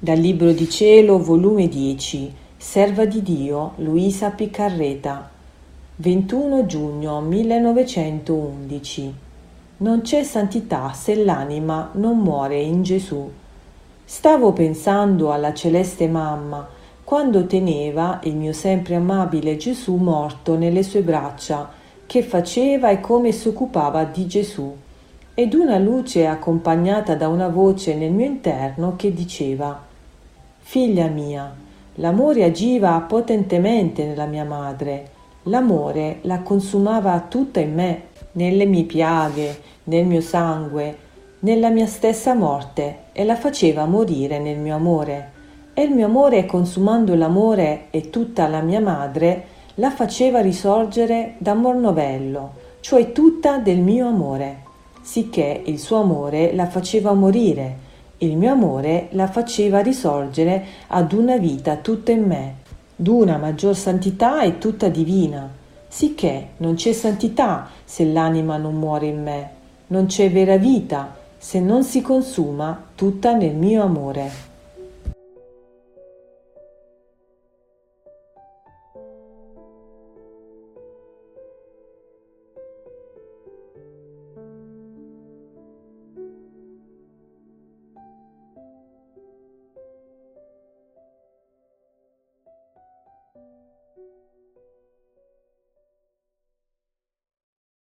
Dal Libro di Cielo, volume 10, Serva di Dio, Luisa Piccarreta, 21 giugno 1911. Non c'è santità se l'anima non muore in Gesù. Stavo pensando alla celeste mamma quando teneva il mio sempre amabile Gesù morto nelle sue braccia, che faceva e come si occupava di Gesù, ed una luce accompagnata da una voce nel mio interno che diceva Figlia mia, l'amore agiva potentemente nella mia madre, l'amore la consumava tutta in me, nelle mie piaghe, nel mio sangue, nella mia stessa morte e la faceva morire nel mio amore. E il mio amore, consumando l'amore e tutta la mia madre, la faceva risorgere d'amor novello, cioè tutta del mio amore, sicché il suo amore la faceva morire il mio amore la faceva risorgere ad una vita tutta in me, d'una maggior santità e tutta divina, sicché non c'è santità se l'anima non muore in me, non c'è vera vita se non si consuma tutta nel mio amore.